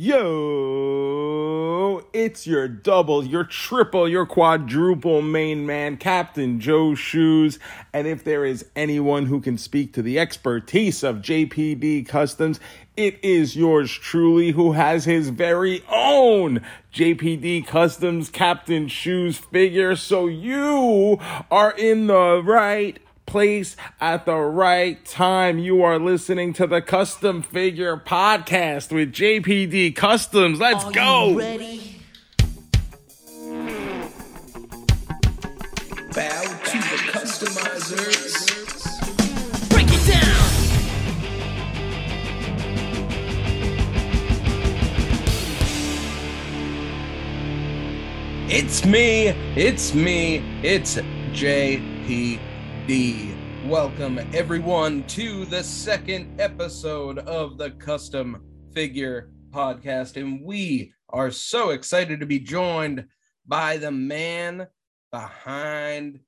Yo, it's your double, your triple, your quadruple main man, Captain Joe Shoes. And if there is anyone who can speak to the expertise of JPD Customs, it is yours truly who has his very own JPD Customs Captain Shoes figure. So you are in the right place at the right time. You are listening to the Custom Figure Podcast with JPD Customs. Let's Are go. you ready? Bow to the customizers. Break it down. It's me, it's me, it's JPD. Welcome everyone to the second episode of the Custom Figure Podcast. And we are so excited to be joined by the man behind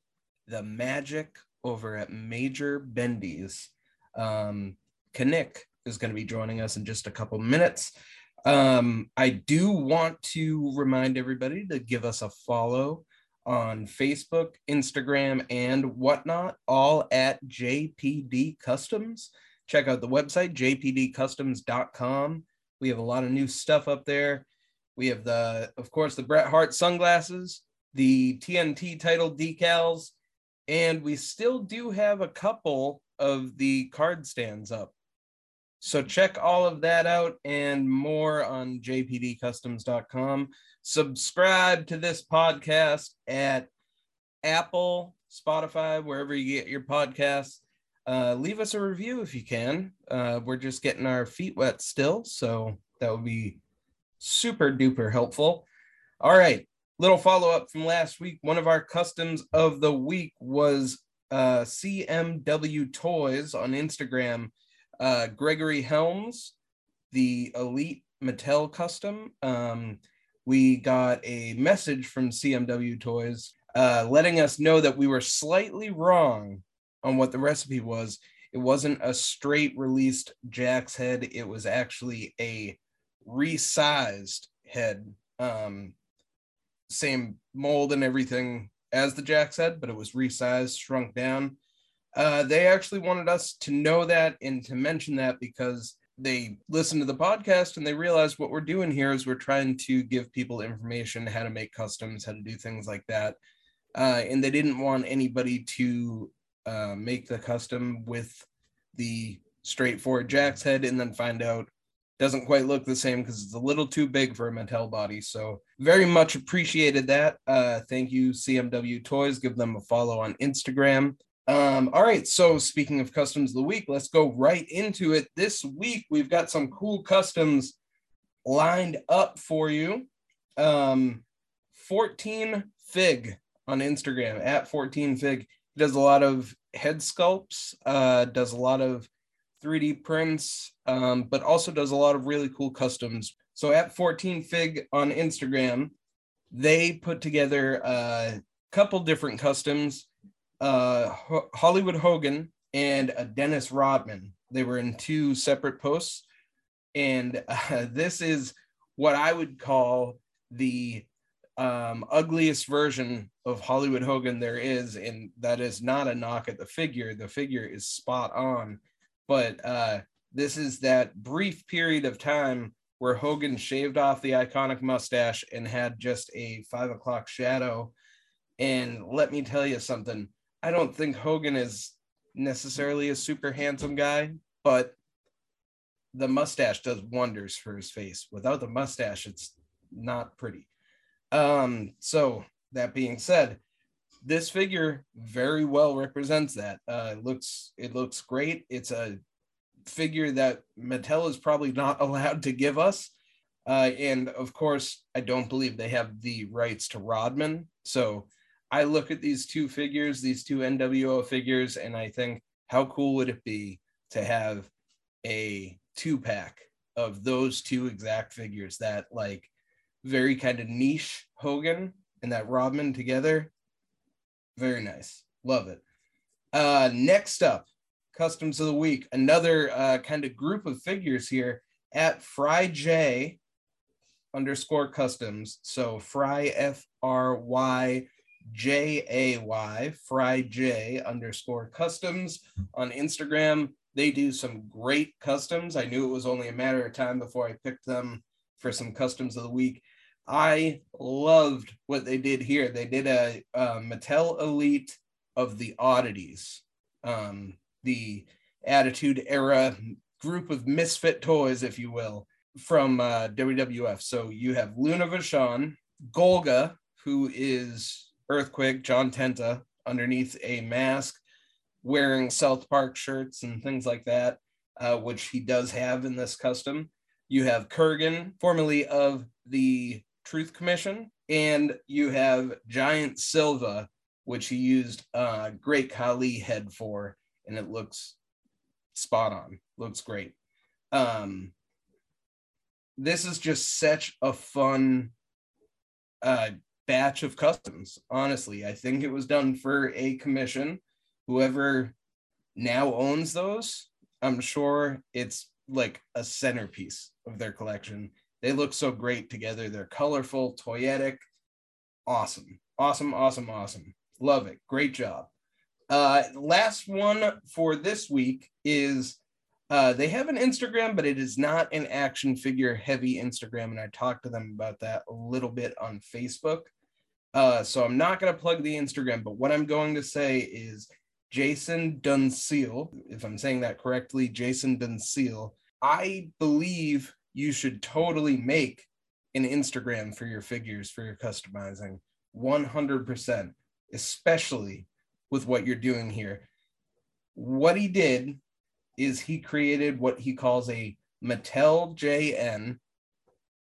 the magic over at Major Bendies. Um, Kanik is going to be joining us in just a couple minutes. Um, I do want to remind everybody to give us a follow on Facebook, Instagram, and whatnot, all at JPD Customs. Check out the website, jpdcustoms.com. We have a lot of new stuff up there. We have the, of course, the Bret Hart sunglasses, the TNT title decals, and we still do have a couple of the card stands up. So check all of that out and more on jpdcustoms.com. Subscribe to this podcast at Apple, Spotify, wherever you get your podcasts. Uh, leave us a review if you can. Uh, we're just getting our feet wet still, so that would be super duper helpful. All right, little follow up from last week. One of our customs of the week was uh, CMW Toys on Instagram uh, Gregory Helms, the Elite Mattel custom. Um, we got a message from CMW Toys uh, letting us know that we were slightly wrong on what the recipe was. It wasn't a straight released Jack's head, it was actually a resized head. Um, same mold and everything as the Jack's head, but it was resized, shrunk down. Uh, they actually wanted us to know that and to mention that because they listened to the podcast and they realized what we're doing here is we're trying to give people information how to make customs, how to do things like that. Uh, and they didn't want anybody to uh, make the custom with the straightforward Jack's head and then find out doesn't quite look the same because it's a little too big for a Mattel body. So very much appreciated that. Uh, thank you, CMW Toys. Give them a follow on Instagram. Um, all right, so speaking of customs of the week, let's go right into it. This week we've got some cool customs lined up for you. Um, 14 Fig on Instagram at 14 Fig. Does a lot of head sculpts, uh, does a lot of 3D prints, um, but also does a lot of really cool customs. So at 14 Fig on Instagram, they put together a couple different customs. Uh, Hollywood Hogan and a Dennis Rodman. They were in two separate posts, and uh, this is what I would call the um, ugliest version of Hollywood Hogan there is, and that is not a knock at the figure. The figure is spot on, but uh, this is that brief period of time where Hogan shaved off the iconic mustache and had just a five o'clock shadow. And let me tell you something. I don't think Hogan is necessarily a super handsome guy, but the mustache does wonders for his face. Without the mustache, it's not pretty. Um, so that being said, this figure very well represents that. Uh, it looks it looks great. It's a figure that Mattel is probably not allowed to give us. Uh, and of course, I don't believe they have the rights to Rodman. So I look at these two figures, these two NWO figures, and I think, how cool would it be to have a two pack of those two exact figures that like very kind of niche Hogan and that Rodman together? Very nice. Love it. Uh, next up, customs of the week, another uh, kind of group of figures here at Fry J underscore customs. So Fry F R Y J A Y Fry J underscore customs on Instagram. They do some great customs. I knew it was only a matter of time before I picked them for some customs of the week. I loved what they did here. They did a, a Mattel Elite of the oddities, um, the Attitude Era group of misfit toys, if you will, from uh, WWF. So you have Luna Vachon, Golga, who is Earthquake, John Tenta, underneath a mask, wearing South Park shirts and things like that, uh, which he does have in this custom. You have Kurrgan, formerly of the Truth Commission, and you have Giant Silva, which he used uh, Great Khali head for, and it looks spot on. Looks great. Um, this is just such a fun uh, batch of customs. Honestly, I think it was done for a commission. Whoever now owns those, I'm sure it's like a centerpiece of their collection. They look so great together. They're colorful, toyetic, awesome, awesome, awesome, awesome. Love it. Great job. Uh, last one for this week is uh, they have an Instagram, but it is not an action figure heavy Instagram. And I talked to them about that a little bit on Facebook. Uh, so I'm not going to plug the Instagram, but what I'm going to say is Jason Dunseal, if I'm saying that correctly, Jason Dunseal. I believe you should totally make an Instagram for your figures for your customizing 100%, especially with what you're doing here. What he did is he created what he calls a Mattel JN.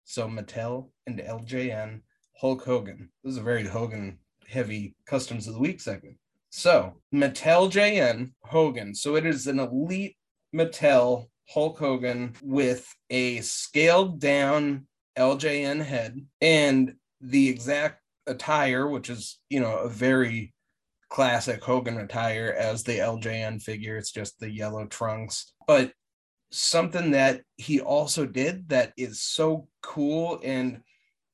So Mattel and LJN Hulk Hogan. This is a very Hogan heavy customs of the week segment. So Mattel JN Hogan. So it is an elite Mattel Hulk Hogan with a scaled down LJN head and the exact attire, which is, you know, a very classic Hogan attire as the LJN figure. It's just the yellow trunks. But something that he also did that is so cool. And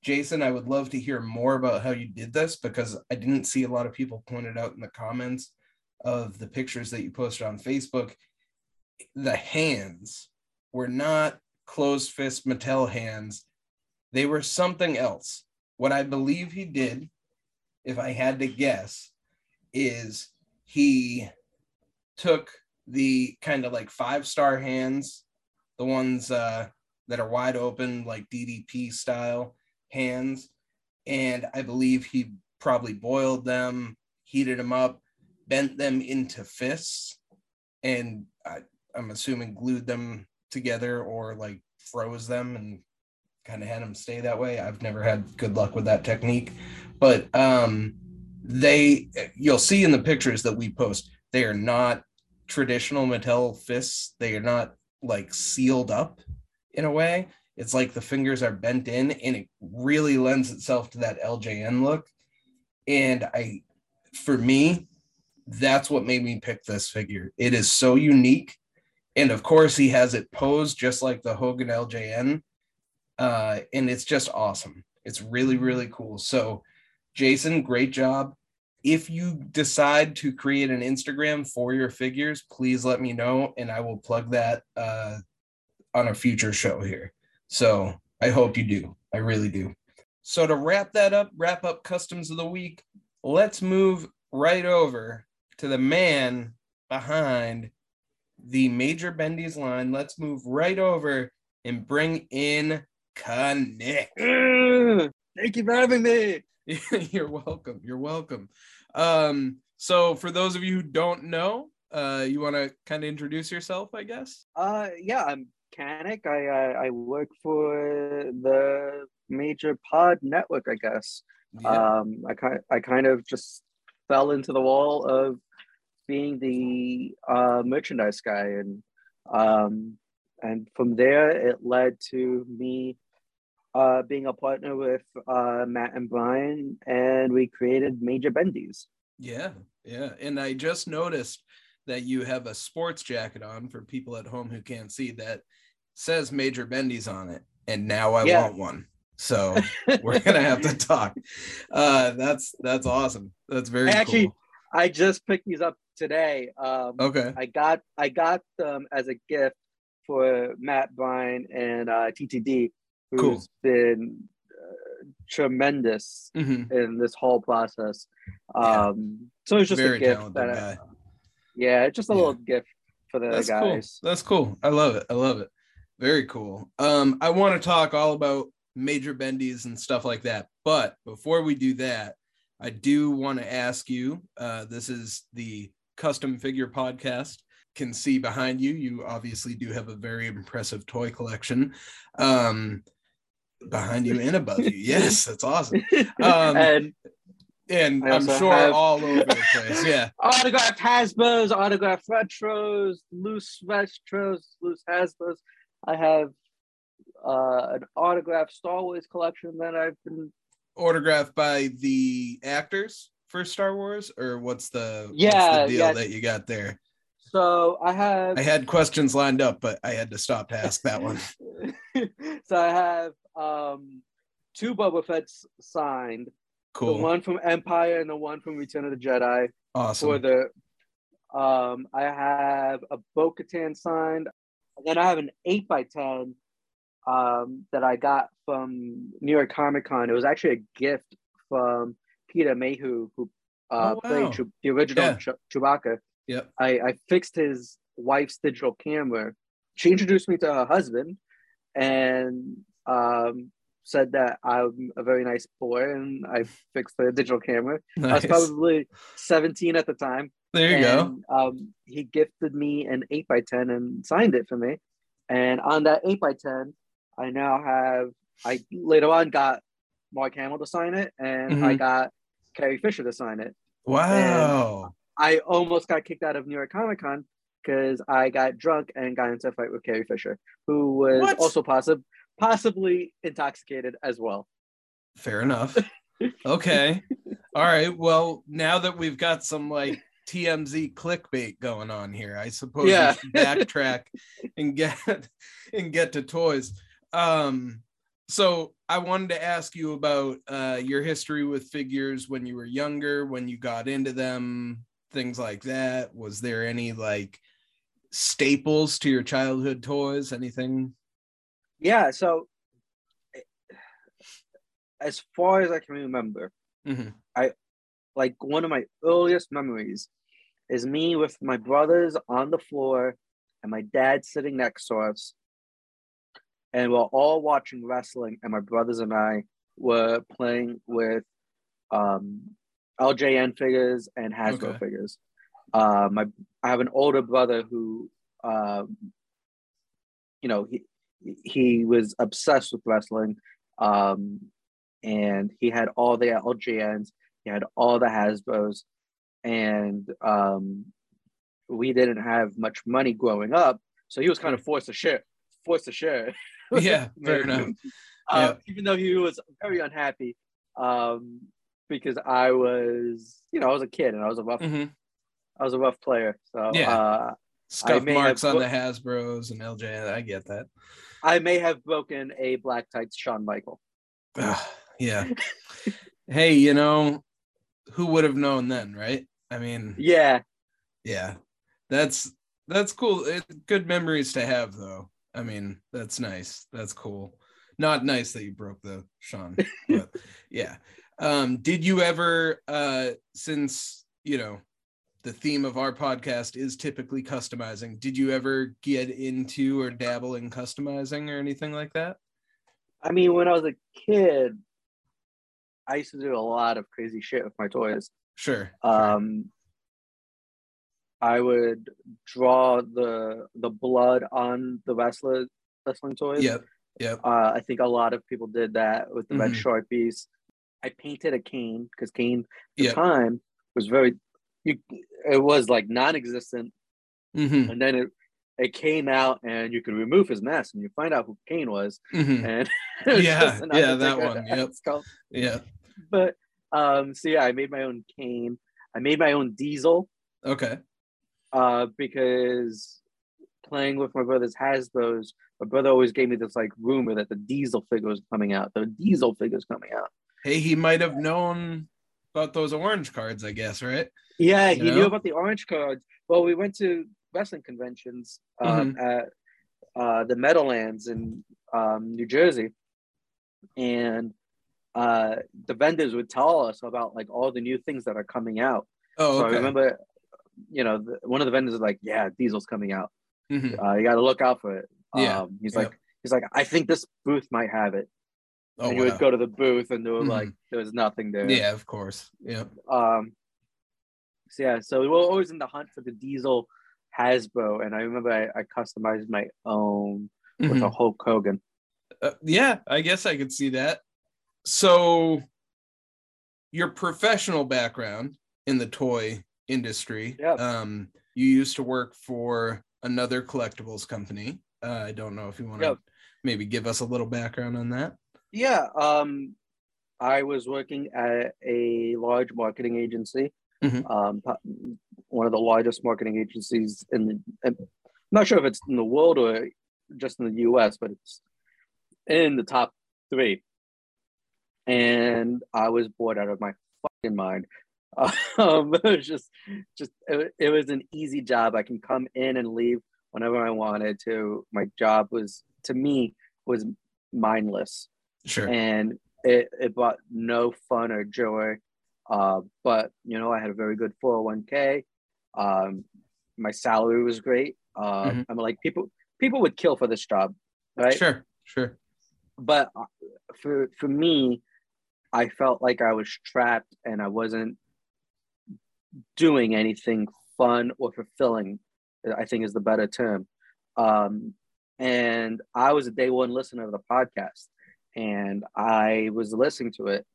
Jason, I would love to hear more about how you did this because I didn't see a lot of people pointed out in the comments of the pictures that you posted on Facebook. The hands were not closed fist Mattel hands, they were something else. What I believe he did, if I had to guess, is he took the kind of like five star hands, the ones uh, that are wide open, like DDP style hands, and I believe he probably boiled them, heated them up, bent them into fists, and I, I'm assuming glued them together or like froze them and kind of had them stay that way. I've never had good luck with that technique, but um, they you'll see in the pictures that we post they are not traditional Mattel fists. They are not like sealed up in a way. It's like the fingers are bent in and it really lends itself to that LJN look. And I for me, that's what made me pick this figure. It is so unique. And of course, he has it posed just like the Hogan LJN. Uh, and it's just awesome. It's really, really cool. So, Jason, great job if you decide to create an Instagram for your figures, please let me know and I will plug that uh, on a future show here. So I hope you do. I really do. So to wrap that up, wrap up customs of the week, let's move right over to the man behind the Major Bendies line. Let's move right over and bring in Kanik. Thank you for having me. You're welcome. You're welcome. Um, so for those of you who don't know, uh, you want to kind of introduce yourself, I guess. Uh, yeah, I'm Kanik. I, I I work for the major pod network, I guess. Yeah. Um, I kind I kind of just fell into the wall of being the uh, merchandise guy, and um, and from there it led to me uh, being a partner with uh, Matt and Brian, and we created Major Bendies. Yeah, yeah. And I just noticed that you have a sports jacket on for people at home who can't see that says Major Bendies on it. And now I Yeah. want one. So we're gonna have to talk. Uh, that's that's awesome. That's very actually cool. I just picked these up today. Um, Okay. I got I got them as a gift for Matt Bryan and uh, TTD, who's Cool. been uh, tremendous hmm in this whole process. Yeah. Um, so it's just Very a gift. That I, yeah, it's just a Yeah. little gift for the That's guys. cool. That's cool. I love it. I love it. Very cool. Um, I want to talk all about major bendies and stuff like that. But before we do that, I do want to ask you. Uh, this is the custom figure podcast. Can see behind you. You obviously do have a very impressive toy collection. Um, behind you and above you. Yes, that's awesome. Um, and And I I'm sure have- all over the place. Yeah. autographed Hasbro's, autographed retros, loose retros, loose Hasbro's. I have uh, an autographed Star Wars collection that I've been. autographed by the actors for Star Wars, or what's the what's Yeah, the deal yeah. that you got there? So I have. I had questions lined up, but I had to stop to ask that one. so I have um, two Boba Fett's signed. Cool, The one from Empire and the one from Return of the Jedi. Awesome. For the, um, I have a Bo-Katan signed, and then I have an eight by ten, um, that I got from New York Comic Con. It was actually a gift from Peter Mayhew, who uh, Oh, wow. played Chew- the original Yeah. Chew- Chewbacca. Yep. I, I fixed his wife's digital camera. She introduced me to her husband, and um, said that I'm a very nice boy, and I fixed the digital camera. I was probably 17 at the time. There you go. Um, he gifted me an 8 by 10 and signed it for me. And on that 8 by 10 I now have, I later on got Mark Hamill to sign it, and I Mhm. got Carrie Fisher to sign it. Wow. I almost got kicked out of New York Comic Con because I got drunk and got into a fight with Carrie Fisher, who was What? also possib- possibly intoxicated as well. Fair enough. Okay. All right. Well, now that we've got some like TMZ clickbait going on here, I suppose Yeah. backtrack and get and get to toys. Um, so I wanted to ask you about uh, your history with figures when you were younger, when you got into them, things like that. Was there any like staples to your childhood toys? Anything? Yeah, so as far as I can remember, Mhm. like one of my earliest memories is me with my brothers on the floor and my dad sitting next to us. And we're all watching wrestling, and my brothers and I were playing with um, LJN figures and Hasbro Okay. figures. Uh, my I have an older brother who, um, you know, he he was obsessed with wrestling, um, and he had all the LJNs, he had all the Hasbro's, and um, we didn't have much money growing up, so he was kind of forced to share, forced to share. Yeah, fair enough. Um, Even though he was very unhappy, um, because I was, you know, I was a kid and I was a rough, Mhm. I was a rough player. So Yeah. uh, Scuff marks on bro- the Hasbro's and LJ. I get that. I may have broken a black tights Shawn Michael. Yeah. hey, you know, who would have known then, right? I mean, Yeah, yeah. That's that's cool. It, good memories to have though. I mean, that's nice. That's cool. Not nice that you broke the Shawn, but yeah. Um, did you ever uh since, you know, the theme of our podcast is typically customizing. Did you ever get into or dabble in customizing or anything like that? I mean, when I was a kid, I used to do a lot of crazy shit with my toys. Sure. Um, I would draw the the blood on the wrestler wrestling toys. Yep. Yep. Uh, I think a lot of people did that with the red Mhm. sharpies. I painted a Kane because Kane at the Yep. time was very, you, it was like non-existent, hmm and then it it came out and you could remove his mask and you find out who Kane was, hmm and was Yeah, yeah, that one, yep. Yeah. But um, so yeah, I made my own Kane. I made my own diesel Okay. uh, because playing with my brother's Hasbro's, my brother always gave me this like rumor that the Diesel figure was coming out. The Diesel figure's coming out. Hey, he might have known about those orange cards, I guess, right? Yeah, You he know? knew about the orange cards. Well, we went to wrestling conventions um, at uh, the Meadowlands in um, New Jersey, and uh, the vendors would tell us about like all the new things that are coming out. Oh, So I remember, you know, the, one of the vendors was like, "Yeah, Diesel's coming out. Mhm. Uh, you got to look out for it." Yeah, Um, he's yeah. like, he's like, I think this booth might have it. Oh, and you wow. would go to the booth, and there was Mhm. like, there was nothing there. Yeah, of course. Yeah. Um. So yeah, so we were always in the hunt for the Diesel Hasbro, and I remember I, I customized my own with Mhm. a Hulk Hogan. Uh, yeah, I guess I could see that. So, your professional background in the toy industry. Yeah. Um, you used to work for another collectibles company. Uh, I don't know if you want to Yep. maybe give us a little background on that. Yeah. Um, I was working at a large marketing agency. Mhm. Um, one of the largest marketing agencies in the. I'm not sure if it's in the world or just in the U.S., but it's in the top three. And I was bored out of my fucking mind. Um, it was just, just it, it was an easy job. I can come in and leave whenever I wanted to. My job was, to me, was mindless Sure. and it, it brought no fun or joy. Uh, but you know, I had a very good 401k. Um, my salary was great. Uh, Mhm. I'm like people people would kill for this job, right? Sure. Sure. But uh, for for me, I felt like I was trapped and I wasn't doing anything fun or fulfilling. I think is the better term. Um, and I was a day one listener of the podcast, and I was listening to it.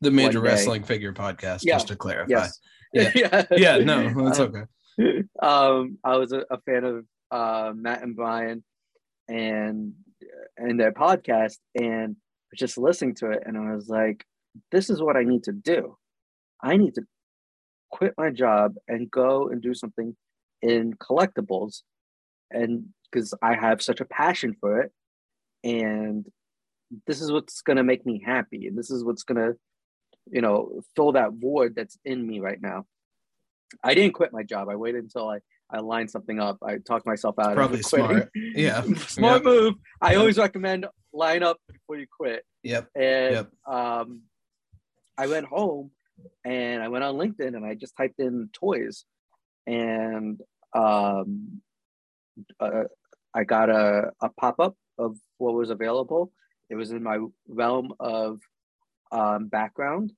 The Major Wrestling Figure Podcast, Yeah. just to clarify. Yes. Yeah. yeah. Yeah, no, that's okay. um, I was a, a fan of uh, Matt and Brian and and their podcast, and just listening to it, and I was like, "This is what I need to do. I need to quit my job and go and do something in collectibles, and because I have such a passion for it, and this is what's gonna make me happy, and this is what's gonna, you know, fill that void that's in me right now." I didn't quit my job. I waited until I, I lined something up. I talked myself out Probably smart. Yeah. smart Yeah. move. I Yeah. always recommend line up before you quit. Yep. And Yep. um, I went home and I went on LinkedIn and I just typed in toys, and um, uh, I got a, a pop up of what was available. It was in my realm of um, background,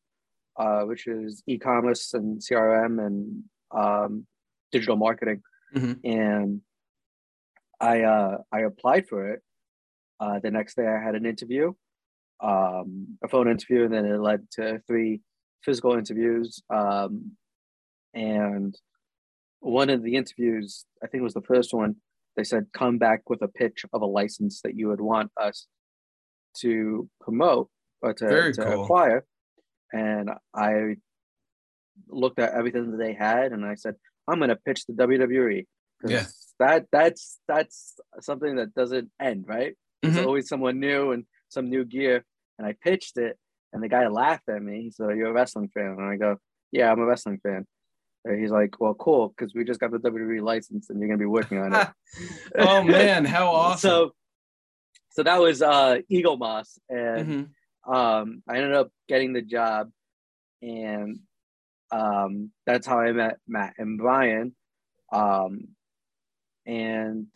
uh, which is e-commerce and CRM and um, digital marketing, Mhm. and I uh, I applied for it. Uh, the next day, I had an interview, um, a phone interview, and then it led to three physical interviews. Um, and one of the interviews, I think it was the first one, they said, come back with a pitch of a license that you would want us to promote or to, to cool. acquire. And I looked at everything that they had and I said, I'm going to pitch the WWE. Yeah. That that's that's something that doesn't end, right? There's Mhm. always someone new and some new gear. And I pitched it, and the guy laughed at me. He said, "You're a wrestling fan?" And I go, "Yeah, I'm a wrestling fan." And he's like, "Well, cool, because we just got the WWE license, and you're gonna be working on it." oh man, how awesome. So, so that was uh, Eaglemoss, and Mhm. um, I ended up getting the job, and um, that's how I met Matt and Brian. Um, and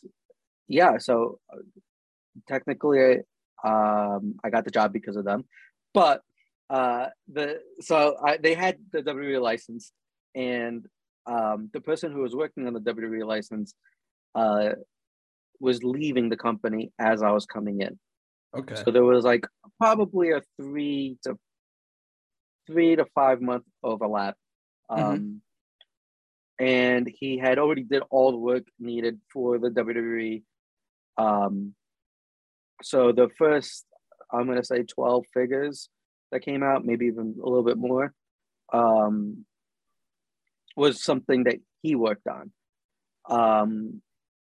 yeah, so uh, technically, um, I got the job because of them, but uh, the so I, they had the WWE license, and um, the person who was working on the WWE license uh, was leaving the company as I was coming in. Okay. So there was like probably a three to three to five month overlap. Um, and he had already did all the work needed for the WWE. Um, so the first, I'm gonna say 12 figures that came out, maybe even a little bit more, um, was something that he worked on. Um,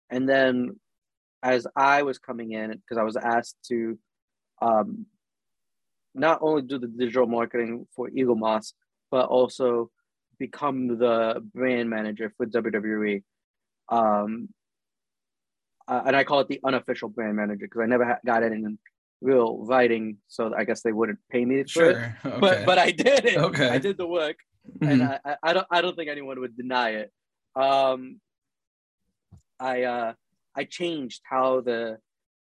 and then as I was coming in, because I was asked to um, not only do the digital marketing for Eaglemoss, but also become the brand manager for WWE. Uh, and I call it the unofficial brand manager because I never ha- got any real writing, so I guess they wouldn't pay me for it. Sure. Okay. But but I did it. Okay. I did the work, Mhm. and I, I- don't I don't think anyone would deny it. Um, I uh, I changed how the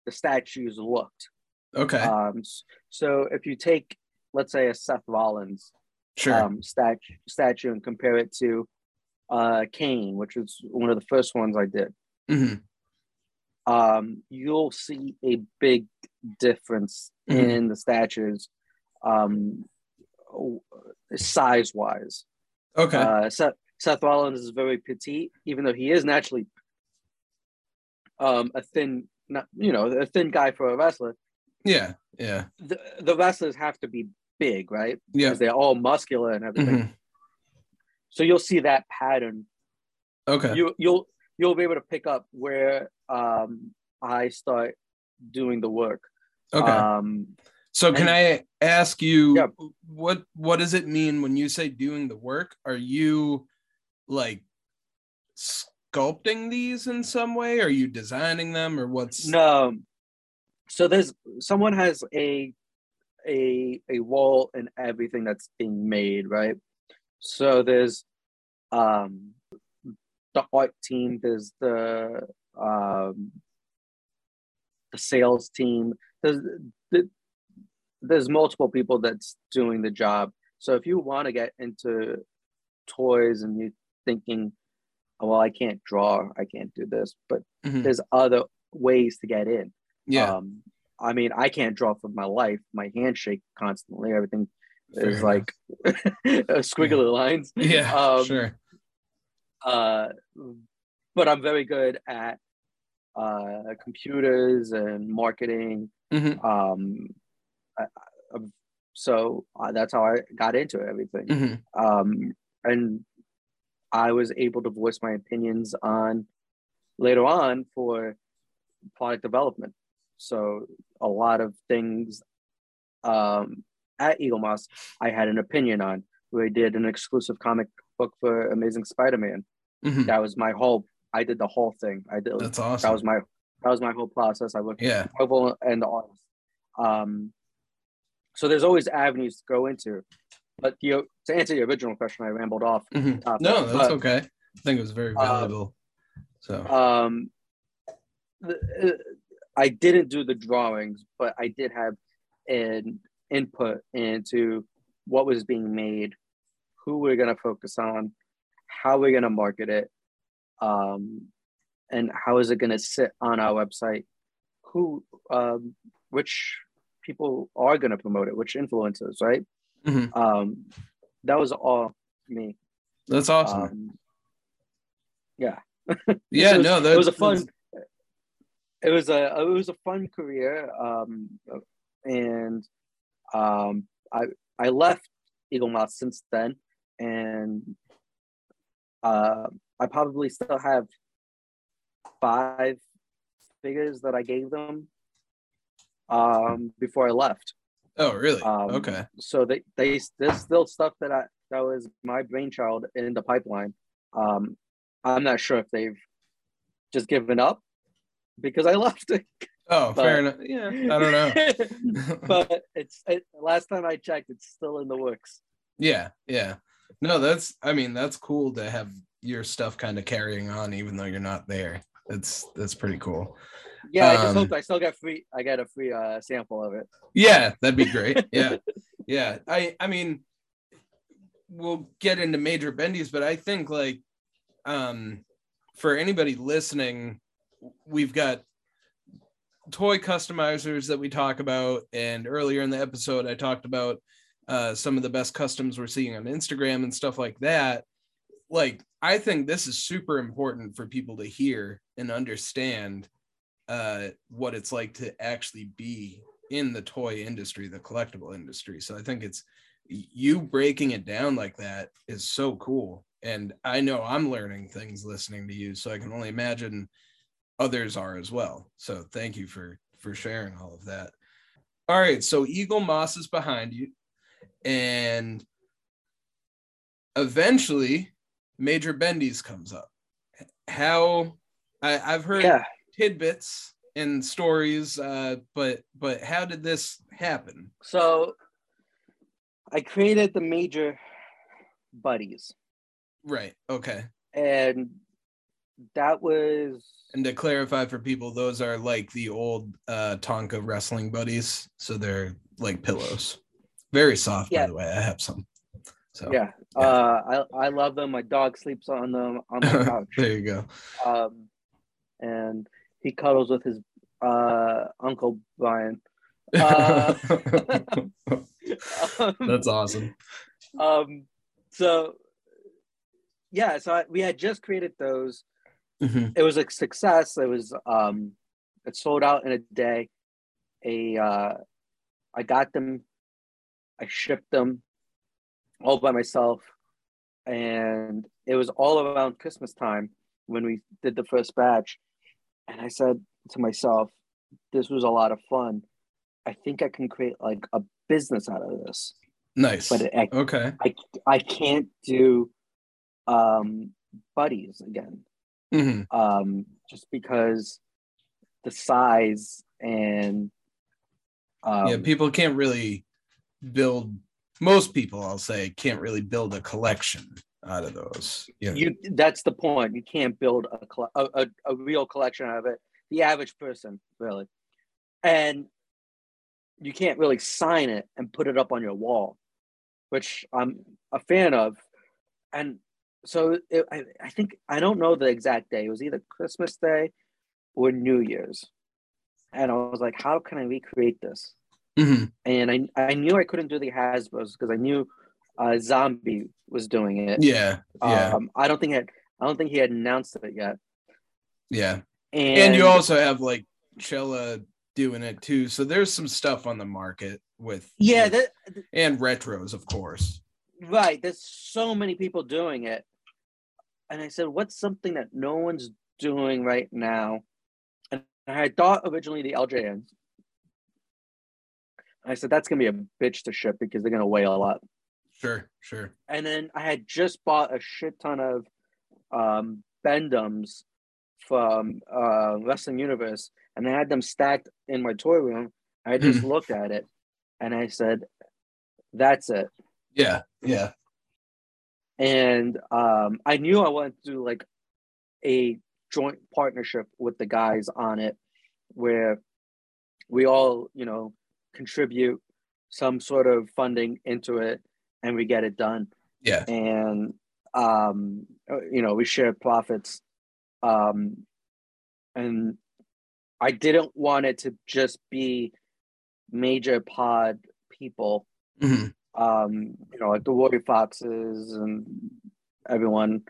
the statues looked. okay. Um, so if you take let's say a Seth Rollins sure. um, statue statue and compare it to uh, Kane, which was one of the first ones I did, Mhm. Um, you'll see a big difference Mhm. in the statues, um, size wise. Okay. Uh, Seth, Seth Rollins is very petite, even though he is naturally um, a thin, not you know, a thin guy for a wrestler. yeah. Yeah. The, the wrestlers have to be big, right? Yeah. Because they're all muscular and everything. Mhm. So you'll see that pattern. Okay. You you'll you'll be able to pick up where um, I start doing the work. okay. Um, So can I ask you Yeah. what what does it mean when you say doing the work? Are you like sculpting these in some way? Are you designing them or what's No. So there's someone has a a a wall and everything that's being made, right? So there's um the art team, there's the um the sales team, there's the, there's multiple people that's doing the job. So if you want to get into toys and you're thinking, oh, well, I can't draw, I can't do this, but Mhm. there's other ways to get in. yeah. Um, I mean, I can't draw for my life. My hands shake constantly. Everything Fair is enough. like squiggly lines. yeah, um, sure. Uh, but I'm very good at uh, computers and marketing. Mhm. Um, I, I, so uh, that's how I got into everything. Mhm. Um, and I was able to voice my opinions on later on for product development. So a lot of things um, at Eaglemoss, I had an opinion on. We did an exclusive comic book for Amazing Spider-Man. Mhm. That was my whole. I did the whole thing. I did. That's awesome. that was my. That was my whole process. I worked yeah. Marvel and the artist. Um, so there's always avenues to go into. But you to answer your original question, I rambled off. Mhm. topic, No, that's but- okay. I think it was very Uh, valuable. so um the, uh, i didn't do the drawings but i did have an input into what was being made who we're going to focus on how we're going to market it um and how is it going to sit on our website? Who um which people are going to promote it? Which influencers right? Mhm. um that was all me. That's awesome. um yeah. Yeah, was, no, that it was a fun it was a it was a fun career um and um i i left Eaglemoss since then and uh i probably still have five figures that i gave them um before i left Oh, really? um, okay. So they they there's still stuff that I that was my brainchild in the pipeline. Um, I'm not sure if they've just given up because I left it. Oh, but- fair enough. Yeah, I don't know. but it's it, last time I checked, it's still in the works. Yeah, yeah. No, that's I mean, that's cool to have your stuff kind of carrying on even though you're not there. That's that's pretty cool. Yeah, I just Um, hope I still get free. I get a free uh, sample of it. Yeah, that'd be great. Yeah. yeah. I I mean we'll get into major bendies, but I think like um for anybody listening, we've got toy customizers that we talk about and earlier in the episode I talked about uh some of the best customs we're seeing on Instagram and stuff like that. Like I think this is super important for people to hear and understand uh what it's like to actually be in the toy industry, the collectible industry. So I think it's you breaking it down like that is so cool. And I know I'm learning things listening to you. So I can only imagine others are as well. So thank you for for sharing all of that. All right, so Eaglemoss is behind you, and eventually Major Bendies comes up. How I, I've heard Yeah. tidbits and stories, uh, but but how did this happen? So I created the major buddies, Right. Okay. and that was And to clarify for people, those are like the old uh Tonka wrestling buddies. So they're like pillows. Very soft, Yeah. by the way. I have some. So yeah. Yeah. Uh, I I love them. My dog sleeps on them on the couch. there you go. um, and he cuddles with his uh, uncle Brian. Uh, Um, That's awesome. um, so yeah, so I, we had just created those. Mhm. It was a success. It was um, it sold out in a day. A uh, I got them, I shipped them all by myself, and it was all around Christmas time when we did the first batch. And I said to myself, "This was a lot of fun. I think I can create like a business out of this." Nice. But I, okay. I, I can't do um, buddies again Mhm. um, just because the size and um, yeah, people can't really build. Most people, I'll say, can't really build a collection out of those. You know? you that's the point. You can't build a, a, a real collection out of it. The average person, really, and you can't really sign it and put it up on your wall, which I'm a fan of. And so it, I, I think I don't know the exact day. It was either Christmas Day or New Year's, and I was like, "How can I recreate this?" Mhm. And I I knew I couldn't do the Hasbro's because I knew uh, Zombie was doing it. Yeah. Yeah. Um, I don't think it. I don't think he had announced it yet. yeah. And, and you also have like Chella doing it too. So there's some stuff on the market with yeah, with- that, and retros, of course. right. There's so many people doing it, and I said, "What's something that no one's doing right now?" And I thought originally the LJNs. I said that's gonna be a bitch to ship because they're gonna weigh a lot. Sure, sure. And then I had just bought a shit ton of um, Bend-Ems from uh, Wrestling Universe, and I had them stacked in my toy room. I just looked at it, and I said, "That's it." Yeah, yeah. And um, I knew I wanted to do like a joint partnership with the guys on it, where we all, you know, contribute some sort of funding into it, and we get it done. Yeah. and um you know we share profits um and i didn't want it to just be major pod people Mhm. um you know like the warrior foxes and everyone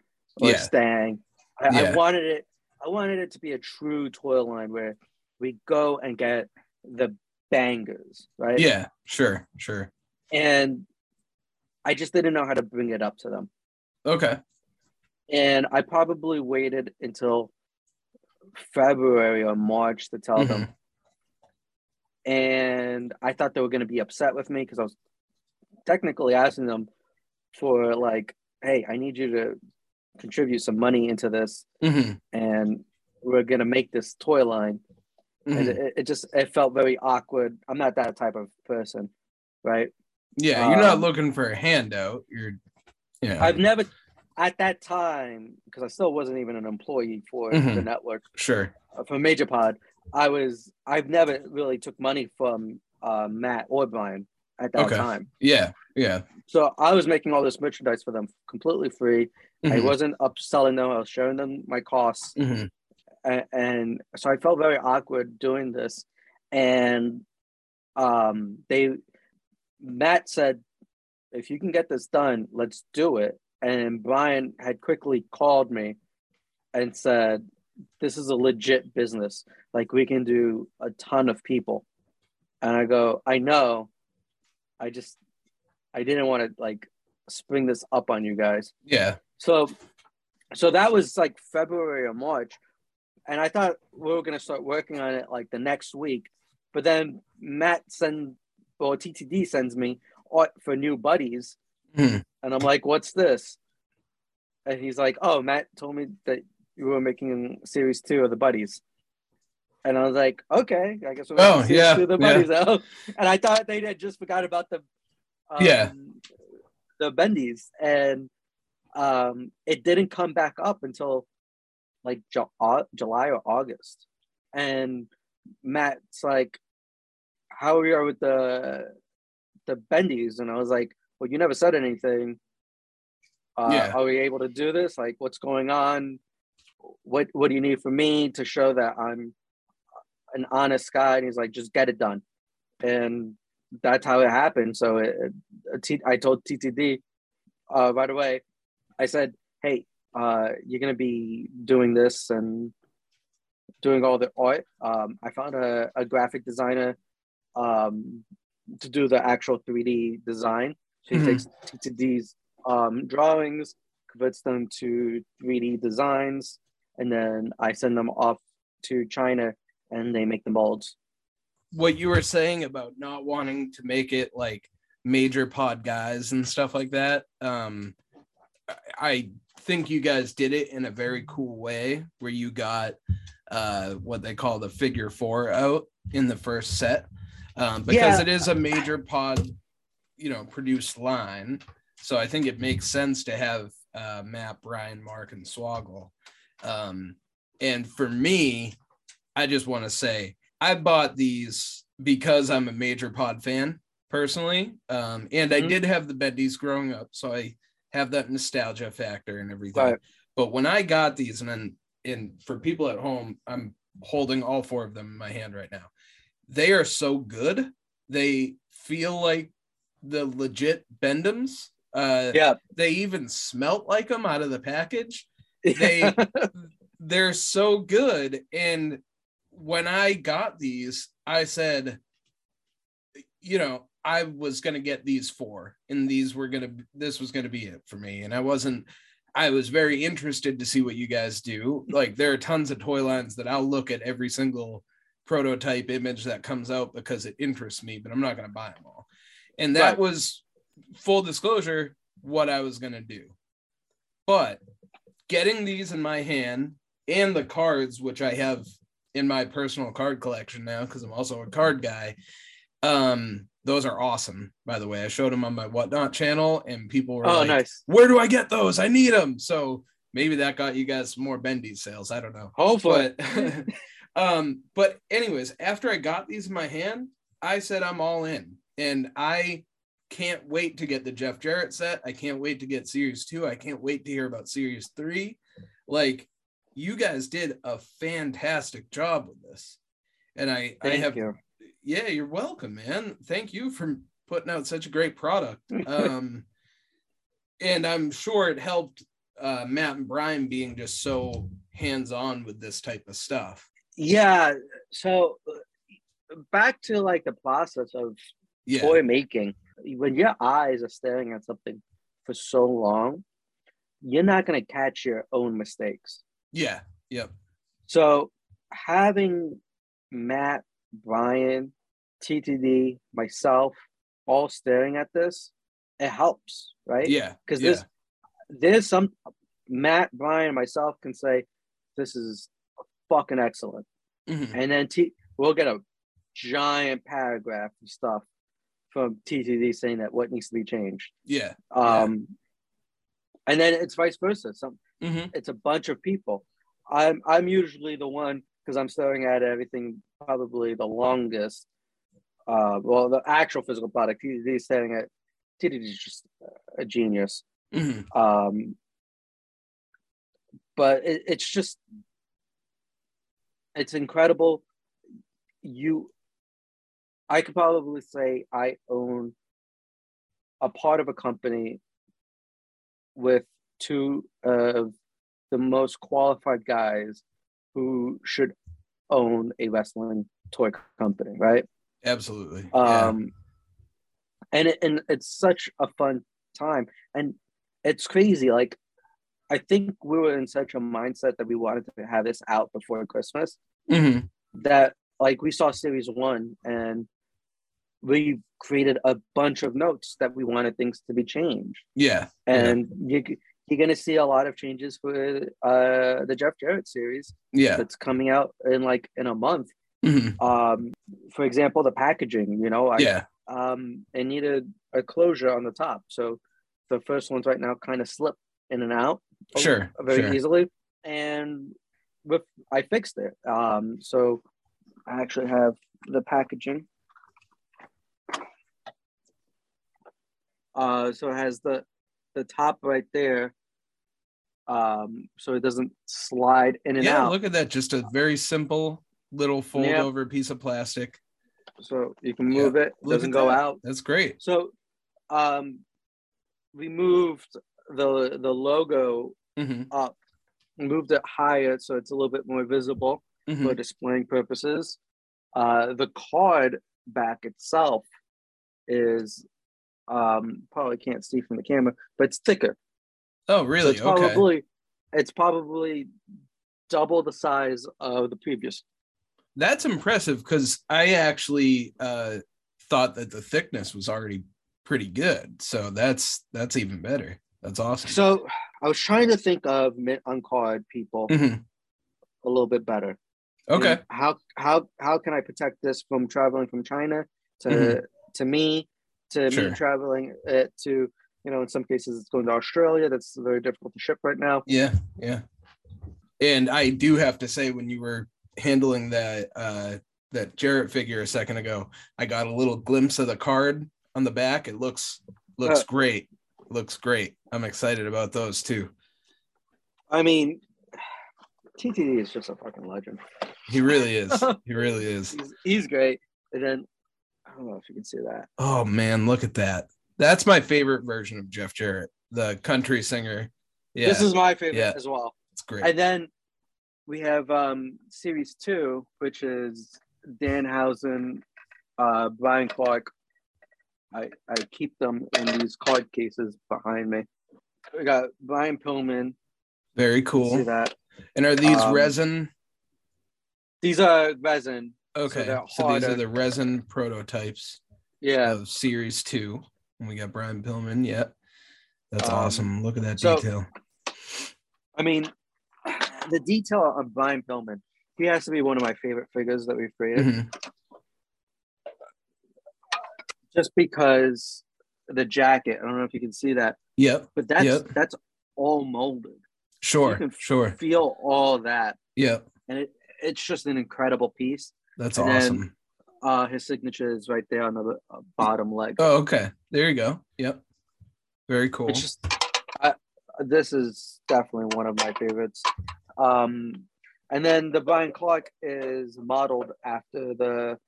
or Yeah. stang I, Yeah. I wanted it i wanted it to be a true toy line where we go and get the bangers right Yeah, sure, sure. and i just didn't know how to bring it up to them Okay. and I probably waited until February or March to tell them. And I thought they were going to be upset with me because I was technically asking them for like, hey, I need you to contribute some money into this, hmm and we're going to make this toy line. And hmm it, it just it felt very awkward. I'm not that type of person, right? Yeah, you're not um, looking for a handout. You're, yeah, I've never at that time because I still wasn't even an employee for the Mhm. network. sure. uh, for Major Pod, I was I've never really took money from uh, Matt or Brian at that Okay. time. Yeah, yeah. So I was making all this merchandise for them completely free. I Mhm. wasn't upselling them. I was showing them my costs, Mhm. And, so I felt very awkward doing this. And um, they Matt said, "If you can get this done, let's do it." And Brian had quickly called me and said, "This is a legit business. Like we can do a ton of people." And I go, "I know. I just I didn't want to like spring this up on you guys." Yeah. So so that was like February or March. And I thought we were gonna start working on it like the next week, but then Matt sends or TTD sends me art for new buddies, Hmm. and I'm like, "What's this?" And he's like, "Oh, Matt told me that you were making series two of the buddies." And I was like, "Okay, I guess we're making Oh, series yeah, two of the yeah. buddies." out. And I thought they had just forgot about the um, Yeah. the bendies, and um, it didn't come back up until like Ju- July or August. And Matt's like, "How are you with the the bendies?" And I was like, "Well, you never said anything. Uh, Yeah. Are we able to do this? Like, what's going on? What What do you need from me to show that I'm an honest guy?" And he's like, "Just get it done." And that's how it happened. So it, it, I told TTD uh, right away. I said, "Hey, uh, you're gonna be doing this and doing all the art. Um, I found a, a graphic designer um, to do the actual 3D design. So he Mhm. takes TTD's um, drawings, converts them to 3D designs, and then I send them off to China, and they make the molds. what you were saying about not wanting to make it like major pod guys and stuff like that um i think you guys did it in a very cool way where you got uh what they call the figure four out in the first set um because Yeah. it is a major pod you know produced line so i think it makes sense to have uh matt brian mark and swoggle um and for me i just want to say I bought these because I'm a major pod fan personally. Um, and I Mhm. did have the Bendies growing up, so I have that nostalgia factor and everything. Right. But when I got these, and then and for people at home, I'm holding all four of them in my hand right now. They are so good. They feel like the legit Bend-Ems. Uh, Yeah. they even smelt like them out of the package They- they're so good and when i got these i said you know i was going to get these four and these were going to this was going to be it for me and i wasn't i was very interested to see what you guys do like there are tons of toy lines that i'll look at every single prototype image that comes out because it interests me but i'm not going to buy them all and that Right. was full disclosure what i was going to do but getting these in my hand and the cards, which I have in my personal card collection now because I'm also a card guy. Um, those are awesome, by the way. I showed them on my whatnot channel, and people were oh, like, nice. "Where do I get those? I need them." So maybe that got you guys more bendy sales. I don't know, Hopefully. but um, but anyways, after I got these in my hand, I said I'm all in, and I can't wait to get the Jeff Jarrett set. I can't wait to get Series Two. I can't wait to hear about Series Three. Like you guys did a fantastic job with this, and I I Thank have you. Yeah, you're welcome, man. Thank you for putting out such a great product. Um, and I'm sure it helped uh, Matt and Brian being just so hands on with this type of stuff. Yeah. So uh, back to like the process of Yeah, toy making. When your eyes are staring at something for so long, you're not going to catch your own mistakes. yeah, yep, So having Matt, Brian, TTD, myself all staring at this, it helps, right? yeah, Because yeah, this there's some Matt, Brian, myself can say this is fucking excellent. Mhm. And then T we'll get a giant paragraph of stuff from TTD saying that what needs to be changed. yeah, Yeah. Um and then it's vice versa. Some Mhm. it's a bunch of people. I'm I'm usually the one because I'm staring at everything probably the longest. Uh, well, the actual physical product, is staring at TTD is just a genius. Mhm. Um, but it, it's just it's incredible. You, I could probably say I own a part of a company with two of the most qualified guys who should own a wrestling toy company, right? absolutely. yeah. Um, and it, and it's such a fun time, and it's crazy. Like I think we were in such a mindset that we wanted to have this out before Christmas Mhm. that like we saw series one and we created a bunch of notes that we wanted things to be changed. Yeah. And you, you're going to see a lot of changes for uh, the Jeff Jarrett series Yeah. that's coming out in like in a month. Mhm. Um, for example, the packaging, you know, I, Yeah. um, it needed a closure on the top. So the first ones right now kind of slip in and out Sure, very sure. easily. And with I fixed it. Um, so I actually have the packaging. Uh, so it has the the top right there. Um, so it doesn't slide in and Yeah. out. Look at that. Just a very simple little fold Yeah. over piece of plastic. so you can move it, Look doesn't go that. out. That's great. So um we moved the the logo hmm up, moved it higher so it's a little bit more visible hmm for displaying purposes. Uh the card back itself is um probably can't see from the camera, but it's thicker. Oh, So really? it's Okay. probably it's probably double the size of the previous. That's impressive because I actually uh, thought that the thickness was already pretty good. So that's that's even better. That's awesome. So I was trying to think of mint on card people Mhm. a little bit better. Okay. And how how how can I protect this from traveling from China to Mhm. to me to Sure. me traveling it to you know in some cases it's going to Australia that's very difficult to ship right now. Yeah, yeah. And I do have to say, when you were handling that uh that Jarrett figure a second ago, I got a little glimpse of the card on the back. It looks looks Uh. great. Looks great. I'm excited about those too. I mean, TTD is just a fucking legend. He really is. he really is. He's, he's great. And then I don't know if you can see that. Oh man, look at that. That's my favorite version of Jeff Jarrett, the country singer. Yeah, This is my favorite Yeah. as well. it's great. And then we have um series two, which is Dan Danhausen, uh, Brian Clark. I I keep them in these card cases behind me. We got Brian Pillman. Very cool. See that? And are these Um, resin? These are resin. Okay, they're so, these are the resin prototypes Yeah. of series two. And we got Brian Pillman. Yep. That's Um, awesome. Look at that so- detail. I mean, the detail of Brian Pillman. He has to be one of my favorite figures that we've created, Mhm. just because the jacket. I don't know if you can see that, Yep. but that's Yep. that's all molded. Sure. can Sure. Feel all that. Yep. and it, it's just an incredible piece. That's And awesome. Uh, his signature is right there on the uh, bottom leg. Oh, okay. There you go. Yep. Very cool. Just, I, this is definitely one of my favorites. Um, and then the Brian Clark is modeled after the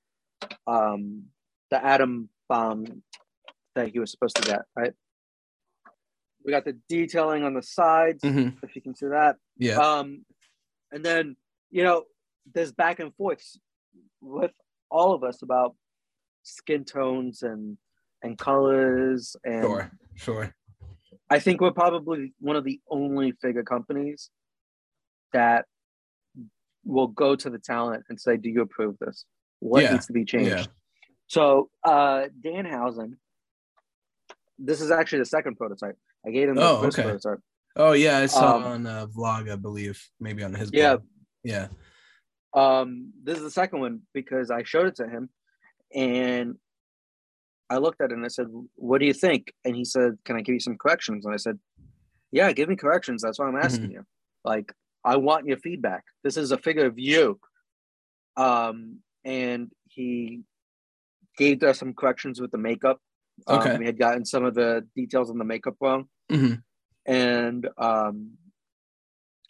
um, the Adam Bomb that he was supposed to get. Right. We got the detailing on the sides, Mhm. if you can see that. Yeah. Um, and then you know, there's back and forths with all of us about skin tones and and colors and Sure. Sure. I think we're probably one of the only figure companies that will go to the talent and say, "Do you approve this? What Yeah, needs to be changed?" yeah. So uh, Danhausen, this is actually the second prototype. I gave him the Oh, first okay. prototype. Oh yeah, I saw Um, on a vlog, I believe, maybe on his. Yeah. blog. Yeah. Um, this is the second one because I showed it to him, and I looked at it and I said, "What do you think?" And he said, "Can I give you some corrections?" And I said, "Yeah, give me corrections. That's why I'm asking Mm-hmm. you. Like, I want your feedback. This is a figure of you." Um, and he gave us some corrections with the makeup. Um, Okay. we had gotten some of the details on the makeup wrong, Mhm. and um,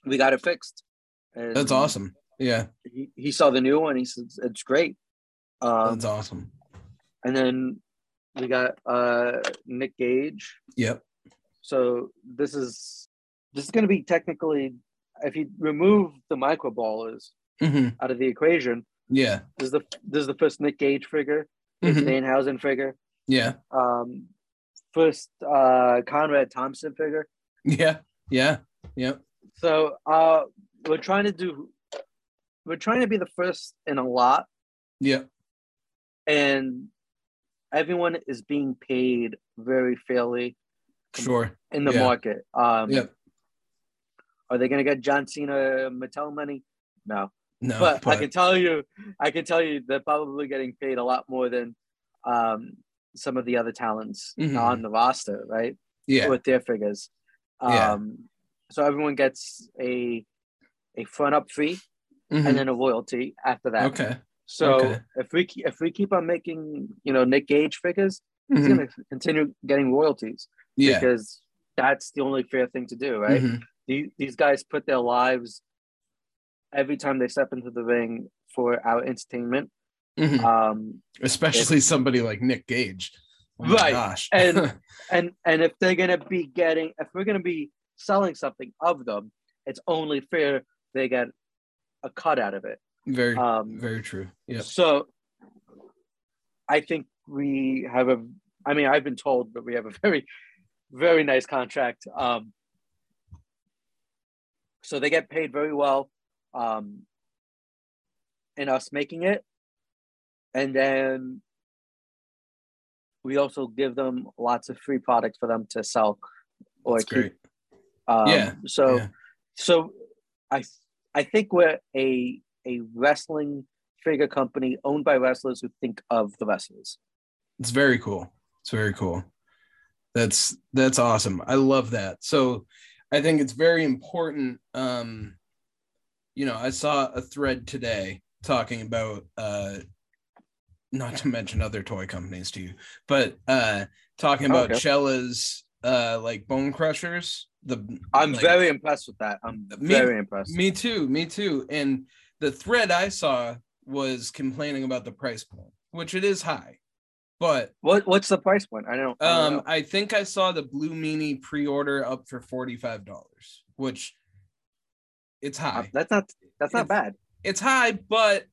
we got it fixed. And That's awesome. Yeah. he, he saw the new one. He says it's great. Um, That's awesome. and then we got uh, Nick Gage. Yep. So this is this is going to be technically, if you remove the Micro Brawlers hmm out of the equation, Yeah. this is the this is the first Nick Gage figure, Mhm. Danhausen figure, Yeah. um, first uh, Conrad Thompson figure. Yeah. Yeah. Yep. So uh, we're trying to do, we're trying to be the first in a lot, Yeah. and everyone is being paid very fairly Sure. in the Yeah. market. Um, Yep. Are they going to get John Cena Mattel money? No, No. but, I can tell you, I can tell you, they're probably getting paid a lot more than um, some of the other talents Mhm. on the roster, right? yeah. With their figures. Yeah. Um, So everyone gets a a front up fee Mhm. and then a royalty after that. okay. So Okay. if we if we keep on making you know Nick Gage figures, he's Mhm. gonna continue getting royalties Yeah. because that's the only fair thing to do, right? Mhm. The- These guys put their lives every time they step into the ring for our entertainment. Mhm. Um, Especially somebody like Nick Gage. Oh Right. And- and and if they're gonna be getting, if we're gonna be selling something of them, it's only fair they get a cut out of it. very, Um, very true. Yeah. So I think we have a, I mean, I've been told that we have a very, very nice contract. Um, so they get paid very well um, in us making it. And then we also give them lots of free products for them to sell or That's keep. great. Um, Yeah, So, yeah. so I, I think we're a a wrestling figure company owned by wrestlers who think of the wrestlers. It's very cool. It's very cool. That's that's awesome. I love that. So I think it's very important. Um, you know, I saw a thread today talking about uh not to mention other toy companies to you, but uh talking about Okay. Chella's uh like bone crushers. The I'm like- very impressed with that. I'm Me- very impressed. me too, me too. And the thread I saw was complaining about the price point, which it is high. But What what's the price point? I don't. I don't um, know. I think I saw the Blue Meanie pre-order up for forty-five dollars, which it's Uh, high. that's not that's not it's- bad. It's high, but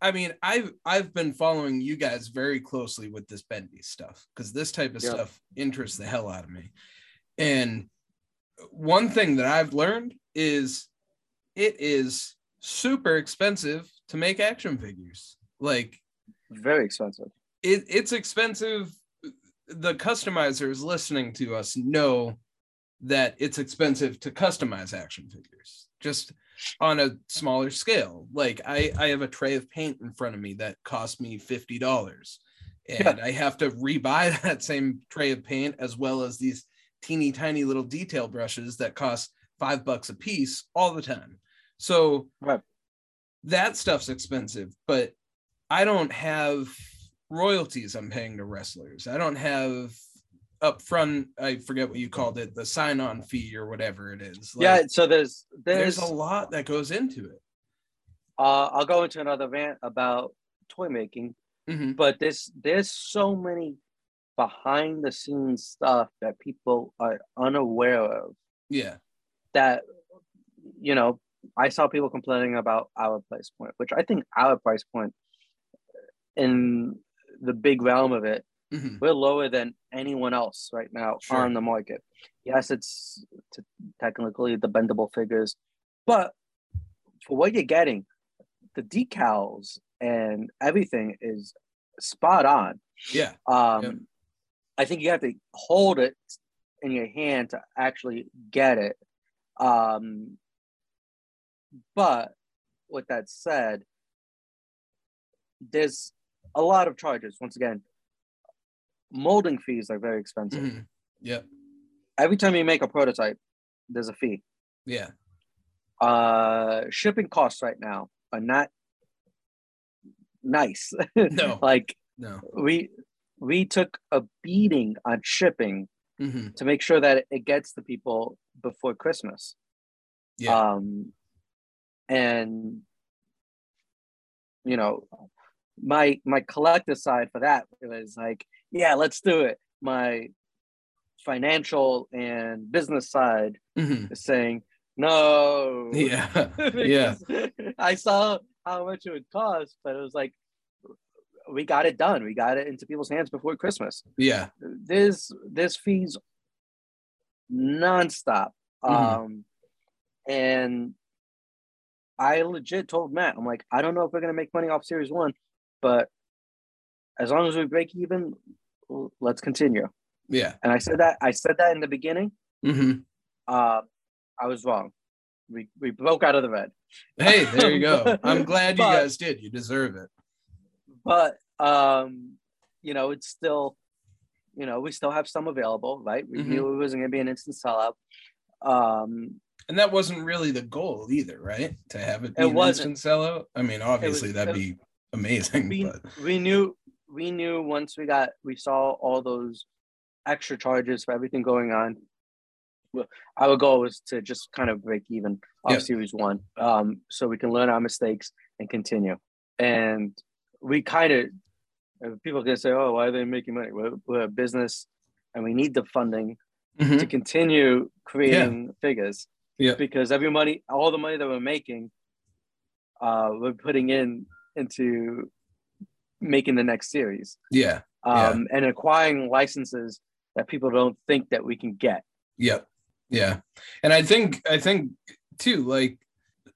I mean, I've I've been following you guys very closely with this bendy stuff because this type of Yeah. stuff interests the hell out of me. And one thing that I've learned is it is super expensive to make action figures. Like Very expensive. it, it's expensive. The customizers listening to us know that it's expensive to customize action figures just on a smaller scale. Like I, I have a tray of paint in front of me that cost me fifty dollars, and I have to rebuy that same tray of paint as well as these teeny tiny little detail brushes that cost five bucks a piece all the time. So Right. that stuff's expensive, but I don't have royalties I'm paying to wrestlers. I don't have upfront, I forget what you called it, the sign on fee or whatever it is. Like, yeah. So there's there's there's. a lot that goes into it. uh, I'll go into another rant about toy making, Mhm. but there's there's so many behind the scenes stuff that people are unaware of Yeah. that you know i saw people complaining about our price point which i think our price point in the big realm of it Mhm. we're lower than anyone else right now Sure. on the market yes it's technically the bendable figures but for what you're getting the decals and everything is spot on Yeah. um, Yep. I think you have to hold it in your hand to actually get it. Um, but with that said, there's a lot of charges. Once again, molding fees are very expensive. Mhm. Yep. Every time you make a prototype, there's a fee. Yeah. Uh, shipping costs right now are not nice. No. like No. we we took a beating on shipping Mhm. to make sure that it gets to people before Christmas. Yeah. Um, and you know, my my collective side for that was like, yeah, let's do it. My financial and business side Mhm. is saying no. Yeah. Yeah. I saw how much it would cost, but it was like we got it done. We got it into people's hands before Christmas Yeah. This this fees nonstop Mhm. Um, and I legit told Matt, I'm like, I don't know if we're gonna make money off series one, but as long as we break even, let's continue. Yeah. And I said that I said that in the beginning. hmm Uh, I was wrong. We we broke out of the red. Hey, there you go. I'm glad you But- guys did. You deserve it. but um you know it's still you know we still have some available right we Mhm. knew it wasn't going to be an instant sellout um And that wasn't really the goal either, right? To have it be It an wasn't. instant sellout. I mean, obviously that'd be amazing, we, but we knew we knew once we got we saw all those extra charges for everything going on well, our goal was to just kind of break even off Yeah. series one um so we can learn our mistakes and continue and we kind of people can say oh why are they making money we're, we're a business and we need the funding Mhm. to continue creating figures. Yeah. Because every money, all the money that we're making, uh, we're putting in into making the next series. yeah, Um, and acquiring licenses that people don't think that we can get. Yep. Yeah. And I think I think too, like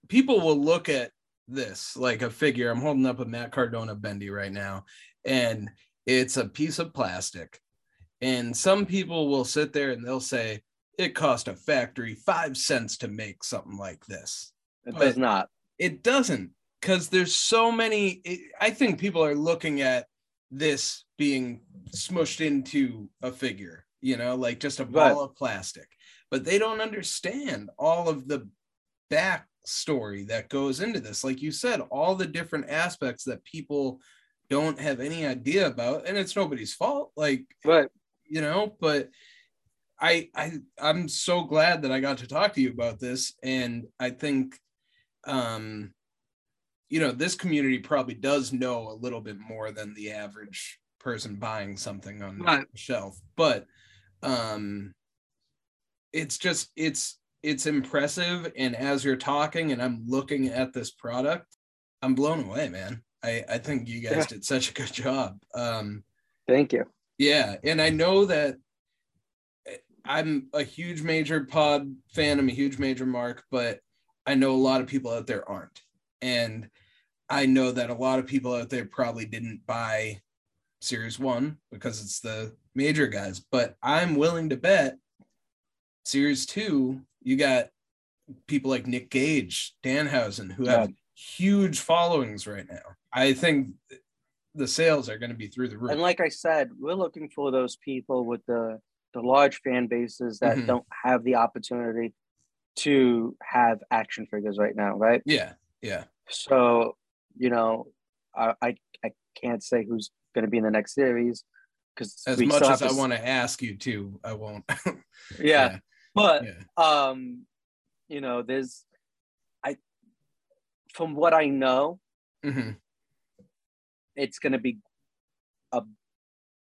people will look at this like a figure. I'm holding up a Matt Cardona bendy right now, and it's a piece of plastic. And some people will sit there and they'll say it cost a factory five cents to make something like this. It But- does not. It doesn't, because there's so many. It, I think people are looking at this being smushed into a figure, you know, like just a ball Right. of plastic, but they don't understand all of the backstory that goes into this. Like you said, all the different aspects that people don't have any idea about, and it's nobody's fault. Like But you know but i i i'm so glad that i got to talk to you about this and i think um you know this community probably does know a little bit more than the average person buying something on Right. the shelf but um it's just it's it's impressive and as you're talking and i'm looking at this product i'm blown away man i i think you guys Yeah. did such a good job um thank you. yeah, and I know that eh, I'm a huge major pod fan. I'm a huge major mark, but I know a lot of people out there aren't. And I know that a lot of people out there probably didn't buy Series 1 because it's the major guys, but I'm willing to bet Series 2, you got people like Nick Gage, Danhausen, who have huge followings right now. I think the sales are going to be through the roof. And like I said, we're looking for those people with the the large fan bases that Mhm. don't have the opportunity to have action figures right now, right? yeah, yeah. So, you know, I I, I can't say who's going to be in the next series because as much as I want to ask you to, I won't. Yeah, but yeah. um, you know, there's I from what I know, Mhm. it's going to be a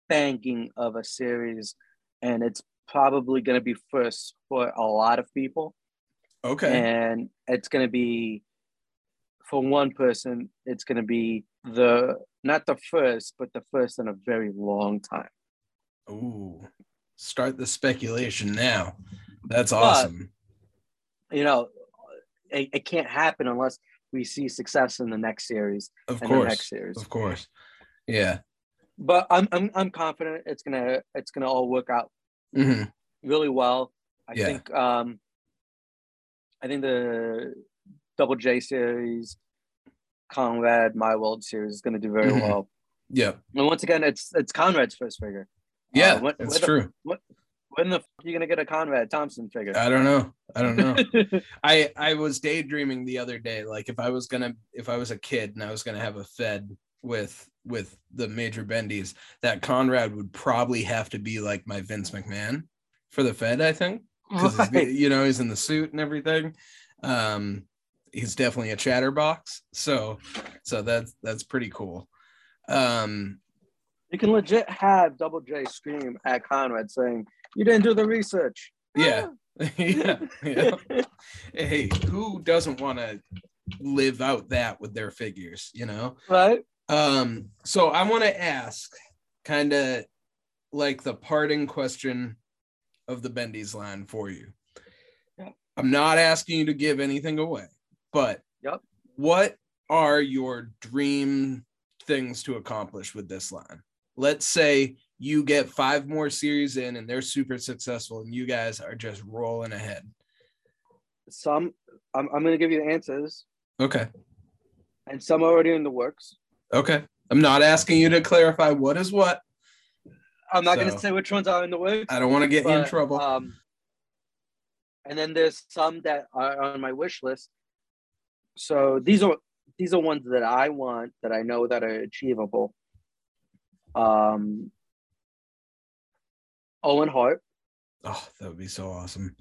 banking of a series, and it's probably going to be first for a lot of people, Okay. and it's going to be for one person, it's going to be the not the first, but the first in a very long time. Ooh. Start the speculation now. That's But- awesome. You know, it, it can't happen unless we see success in the next series Of and the course. next series. Of course. Yeah. But I'm I'm I'm confident it's gonna it's gonna all work out hmm really well. I Yeah. think um I think the Double J series, Conrad My World series is gonna do very Mhm. well. Yeah. And once again, it's it's Conrad's first figure. Yeah, Uh, when- when the- true. When the f- are you gonna get a Conrad Thompson figure? I don't know. I don't know. I I was daydreaming the other day, like if I was gonna if I was a kid and I was gonna have a Fed with with the major bendies, that Conrad would probably have to be like my Vince McMahon for the Fed, I think. Because Right. you know, he's in the suit and everything. Um he's definitely a chatterbox. So so that's that's pretty cool. Um You can legit have Double J scream at Conrad saying, "You didn't do the research." Yeah. yeah, yeah. Hey, who doesn't want to live out that with their figures, you know? right. Um, so I want to ask kind of like the parting question of the Bendy's line for you. Yeah. I'm not asking you to give anything away, but Yep. what are your dream things to accomplish with this line? Let's say you get five more series in and they're super successful and you guys are just rolling ahead. Some I'm, I'm going to give you the answers, Okay. and some are already in the works. Okay. I'm not asking you to clarify what is what. I'm not going to say which ones are in the works. I don't want to get you in trouble. Um, and then there's some that are on my wish list. So these are these are ones that I want that I know that are achievable. Um, Owen Hart, oh, that would be so awesome.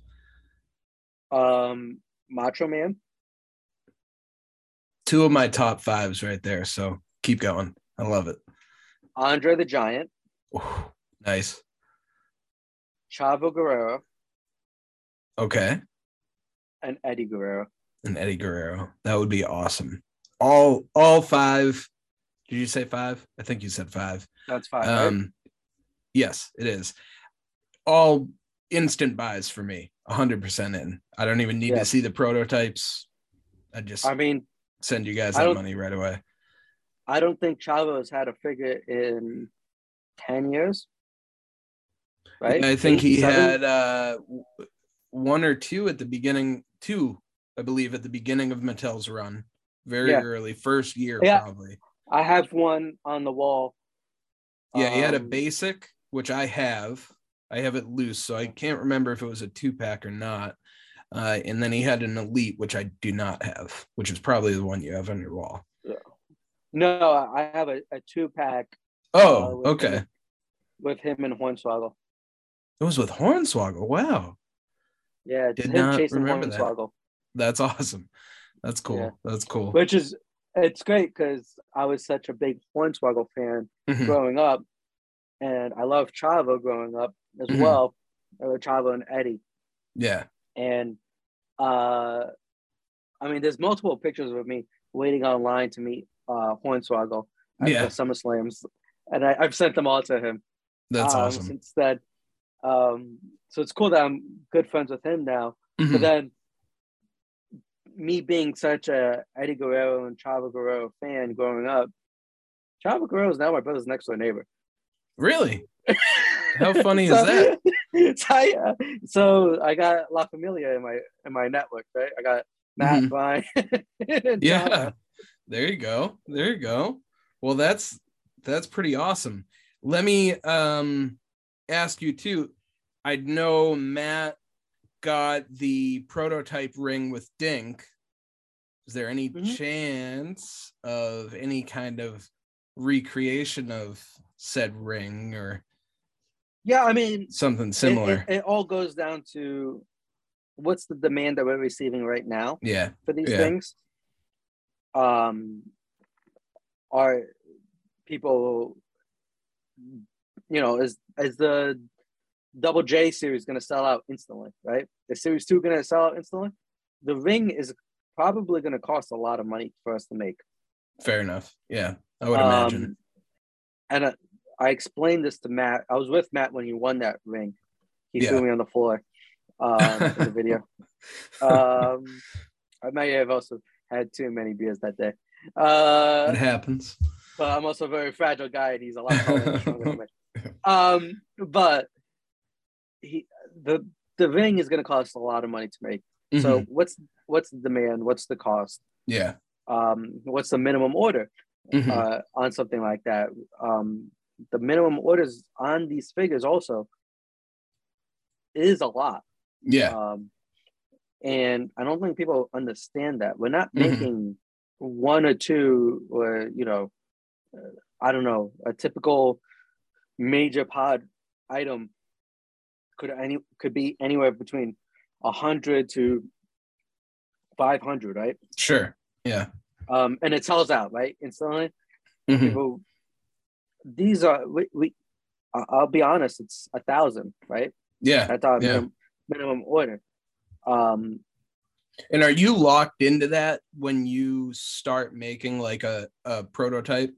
um, Macho Man, Two of my top fives right there. So keep going. I love it. Andre the Giant, Ooh, nice. Chavo Guerrero, Okay. and Eddie Guerrero. And Eddie Guerrero. That would be awesome. All all five. Did you say five? I think you said five. That's right? Um yes, it is. All instant buys for me. 100% in. I don't even need Yeah. to see the prototypes. I just I mean, send you guys that money right away. I don't think Chavo has had a figure in ten years. Right? I think he had uh one or two at the beginning, two, I believe, at the beginning of Mattel's run. Very Yeah. early, first year Yeah. probably. I have one on the wall. Yeah, he had a Um, basic, which I have. I have it loose, so I can't remember if it was a two pack or not. Uh, and then he had an elite, which I do not have, which is probably the one you have on your wall. No, I have a, a two pack Oh, with okay. him- with him and Hornswoggle. It was with Hornswoggle. Wow, Yeah, Did him not chasing remember that. That's awesome. That's cool. Yeah. That's cool. which is it's great because I was such a big Hornswoggle fan Mhm. growing up, and I loved Chavo growing up as Mhm. well. Chavo and Eddie, Yeah. and uh, I mean, there's multiple pictures of me waiting online to meet uh, Hornswoggle at Yeah. the SummerSlams, and I, I've sent them all to him. That's um, awesome. Since then, um, so it's cool that I'm good friends with him now. But Mhm. then, me being such a Eddie Guerrero and Chavo Guerrero fan growing up, Chavo Guerrero is now my brother's next door neighbor. Really? How funny is that? so, I, so I got La Familia in my in my network, right? I got Matt. Brian, Yeah. Chavo. There you go. There you go. Well, that's that's pretty awesome. Let me um ask you too. I know Matt got the prototype ring with Dink. Is there any Mhm. chance of any kind of recreation of said ring or Yeah, I mean, something it- similar? It, it all goes down to what's the demand that we're receiving right now. yeah. for these Yeah. things um are people you know is is the double j series going to sell out instantly right The series 2 going to sell out instantly the ring is probably going to cost a lot of money for us to make Fair enough. Yeah. I would imagine. Um, and I, I explained this to matt i was with matt when he won that ring he Yeah. threw me on the floor um, in the video um, I may have also had too many beers that day. Uh, it happens. but I'm also a very fragile guy, and he's a lot taller stronger than me. Um, but he the the ring is going to cost a lot of money to make. So Mhm. what's what's the demand? What's the cost? yeah. Um, what's the minimum order Mhm. uh, on something like that? Um, the minimum orders on these figures also is a lot. yeah. Um, and I don't think people understand that we're not Mhm. making one or two, or you know, uh, I don't know, a typical major pod item could any could be anywhere between a hundred to five hundred, right? Sure. Yeah. Um, and it sells out right instantly. Mhm. People, these are we, we I'll be honest, it's a thousand, right? Yeah. That's our Yeah. minimum, minimum order. Um, And are you locked into that when you start making like a, a prototype?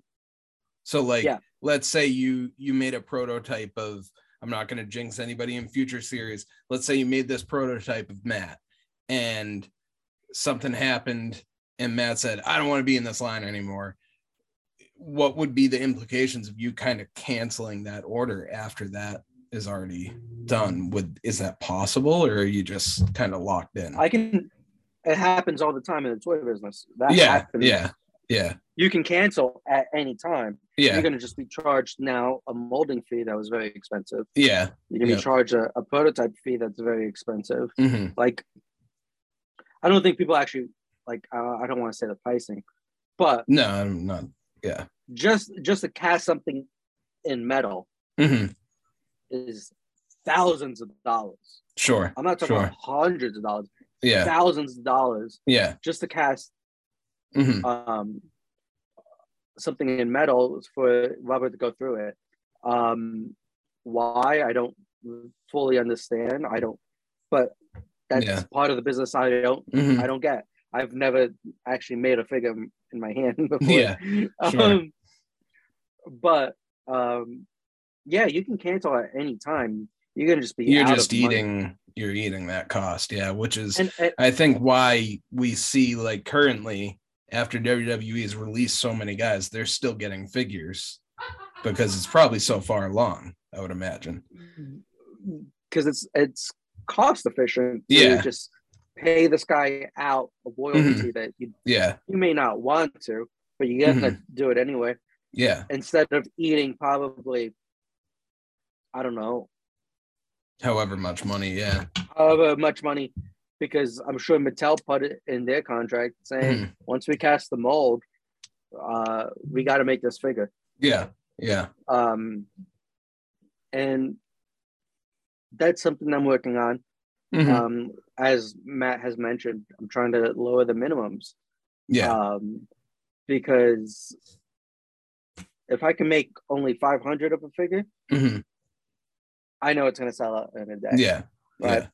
So like Yeah. let's say you you made a prototype of I'm not going to jinx anybody in future series. Let's say you made this prototype of Matt and something happened and Matt said, I don't want to be in this line anymore, what would be the implications of you kind of canceling that order after that is already done? Would is that possible or are you just kind of locked in? I can. It happens all the time in the toy business. That yeah, happens. yeah, yeah, You can cancel at any time. yeah, You're going to just be charged now a molding fee that was very expensive. yeah. You're going to Yeah. be charged a, a prototype fee that's very expensive. hmm Like, I don't think people actually like. Uh, I don't want to say the pricing, but No, I'm not. Yeah. just just to cast something in metal hmm is thousands of dollars. Sure. I'm not talking Sure. about hundreds of dollars, Yeah. thousands of dollars Yeah. just to cast hmm um, something in metal for rubber to go through it. Um, why I don't fully understand. I don't, but that's Yeah. part of the business. I don't. hmm I don't get. I've never actually made a figure in my hand before. Yeah, sure. Um, but um, yeah, you can cancel at any time. You're gonna just be. You're just of money. eating. You're eating that cost. Yeah, which is And, and I think why we see like currently after WWE has released so many guys, they're still getting figures because it's probably so far along. I would imagine. because it's it's cost efficient to Yeah. just pay this guy out a royalty mm-hmm. that you, Yeah, you may not want to, but you have mm-hmm. to do it anyway. yeah. Instead of eating probably, I don't know, However much money. Yeah. however much money, because I'm sure Mattel put it in their contract saying Mhm. once we cast the mold, uh, we got to make this figure. Yeah. Yeah. Um, and that's something I'm working on. Mhm. um, as Matt has mentioned, I'm trying to lower the minimums. yeah. Um, because if I can make only 500 of a figure, Mhm. I know it's going to sell out in a day. Yeah. Right. Yeah.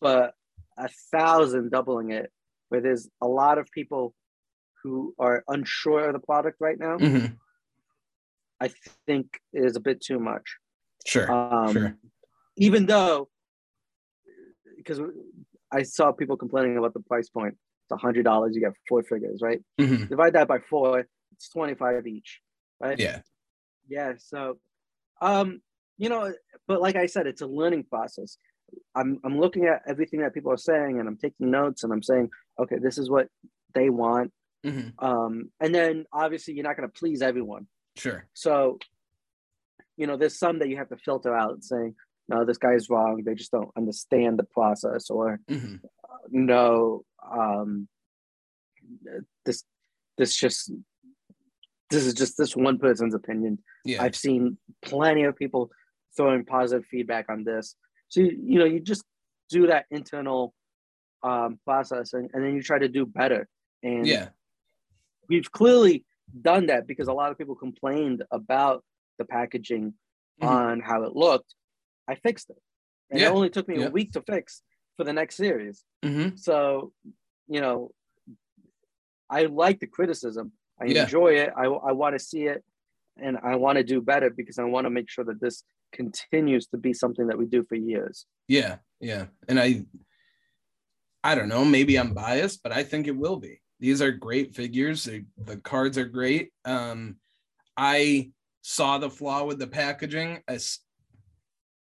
But a thousand doubling it, where there's a lot of people who are unsure of the product right now, Mhm. I think is a bit too much. Sure. Um, Sure. Even though, because I saw people complaining about the price point. It's a hundred dollars. You get four figures, right? Mhm. Divide that by four. It's twenty five each, right? Yeah. Yeah. So, um, you know, but like I said, it's a learning process. I'm I'm looking at everything that people are saying, and I'm taking notes, and I'm saying, okay, this is what they want. Mhm. Um, and then obviously you're not going to please everyone. Sure. So, you know, there's some that you have to filter out, saying, no, this guy's wrong. They just don't understand the process, or Mhm. no, um, this this just this is just this one person's opinion. Yeah. I've seen plenty of people throwing positive feedback on this. So you, you know, you just do that internal um, process, and, and then you try to do better. And yeah. we've clearly done that because a lot of people complained about the packaging Mhm. on how it looked. I fixed it, and Yeah. it only took me Yeah. a week to fix for the next series. hmm So, you know, I like the criticism. I Yeah. enjoy it. I, I want to see it and I want to do better because I want to make sure that this continues to be something that we do for years. Yeah, yeah. And I I don't know, maybe I'm biased, but I think it will be. These are great figures. They, the cards are great. Um I saw the flaw with the packaging. I s-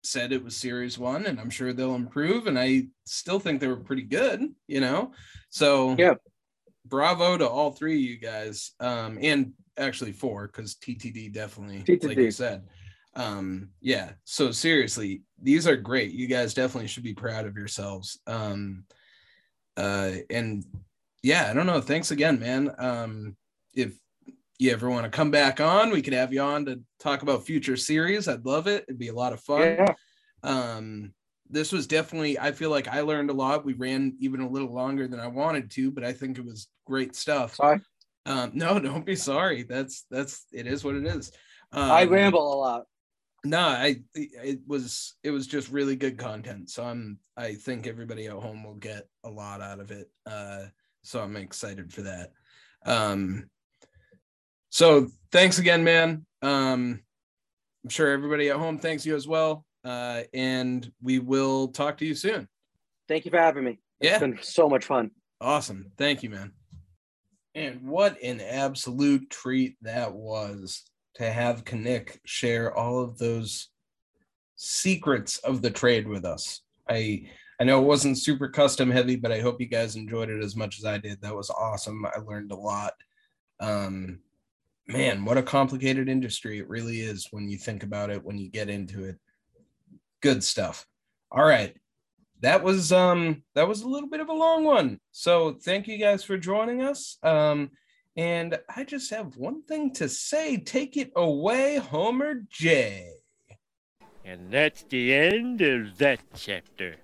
said it was series 1 and I'm sure they'll improve and I still think they were pretty good, you know. So Yeah. Bravo to all three of you guys. Um and actually four cuz TTD definitely like you said. Um yeah, so seriously, these are great. You guys definitely should be proud of yourselves. Um uh and yeah, I don't know. Thanks again, man. Um if you ever want to come back on, we could have you on to talk about future series. I'd love it. It'd be a lot of fun Yeah. um this was definitely i feel like i learned a lot. We ran even a little longer than i wanted to but i think it was great stuff. Sorry. um no don't be sorry. That's that's it is what it is. Um, I ramble a lot. no i it was it was just really good content. So i'm i think everybody at home will get a lot out of it. Uh so i'm excited for that. Um so thanks again man. Um i'm sure everybody at home thanks you as well uh and we will talk to you soon Thank you for having me. It's Yeah. been so much fun. Awesome. Thank you, man. And what an absolute treat that was to have Kanik share all of those secrets of the trade with us. I I know it wasn't super custom heavy, but I hope you guys enjoyed it as much as I did. That was awesome. I learned a lot. Um man, what a complicated industry it really is when you think about it, when you get into it. Good stuff. All right. That was um that was a little bit of a long one. So thank you guys for joining us. Um and i just have one thing to say. Take it away homer j. And that's the end of that chapter.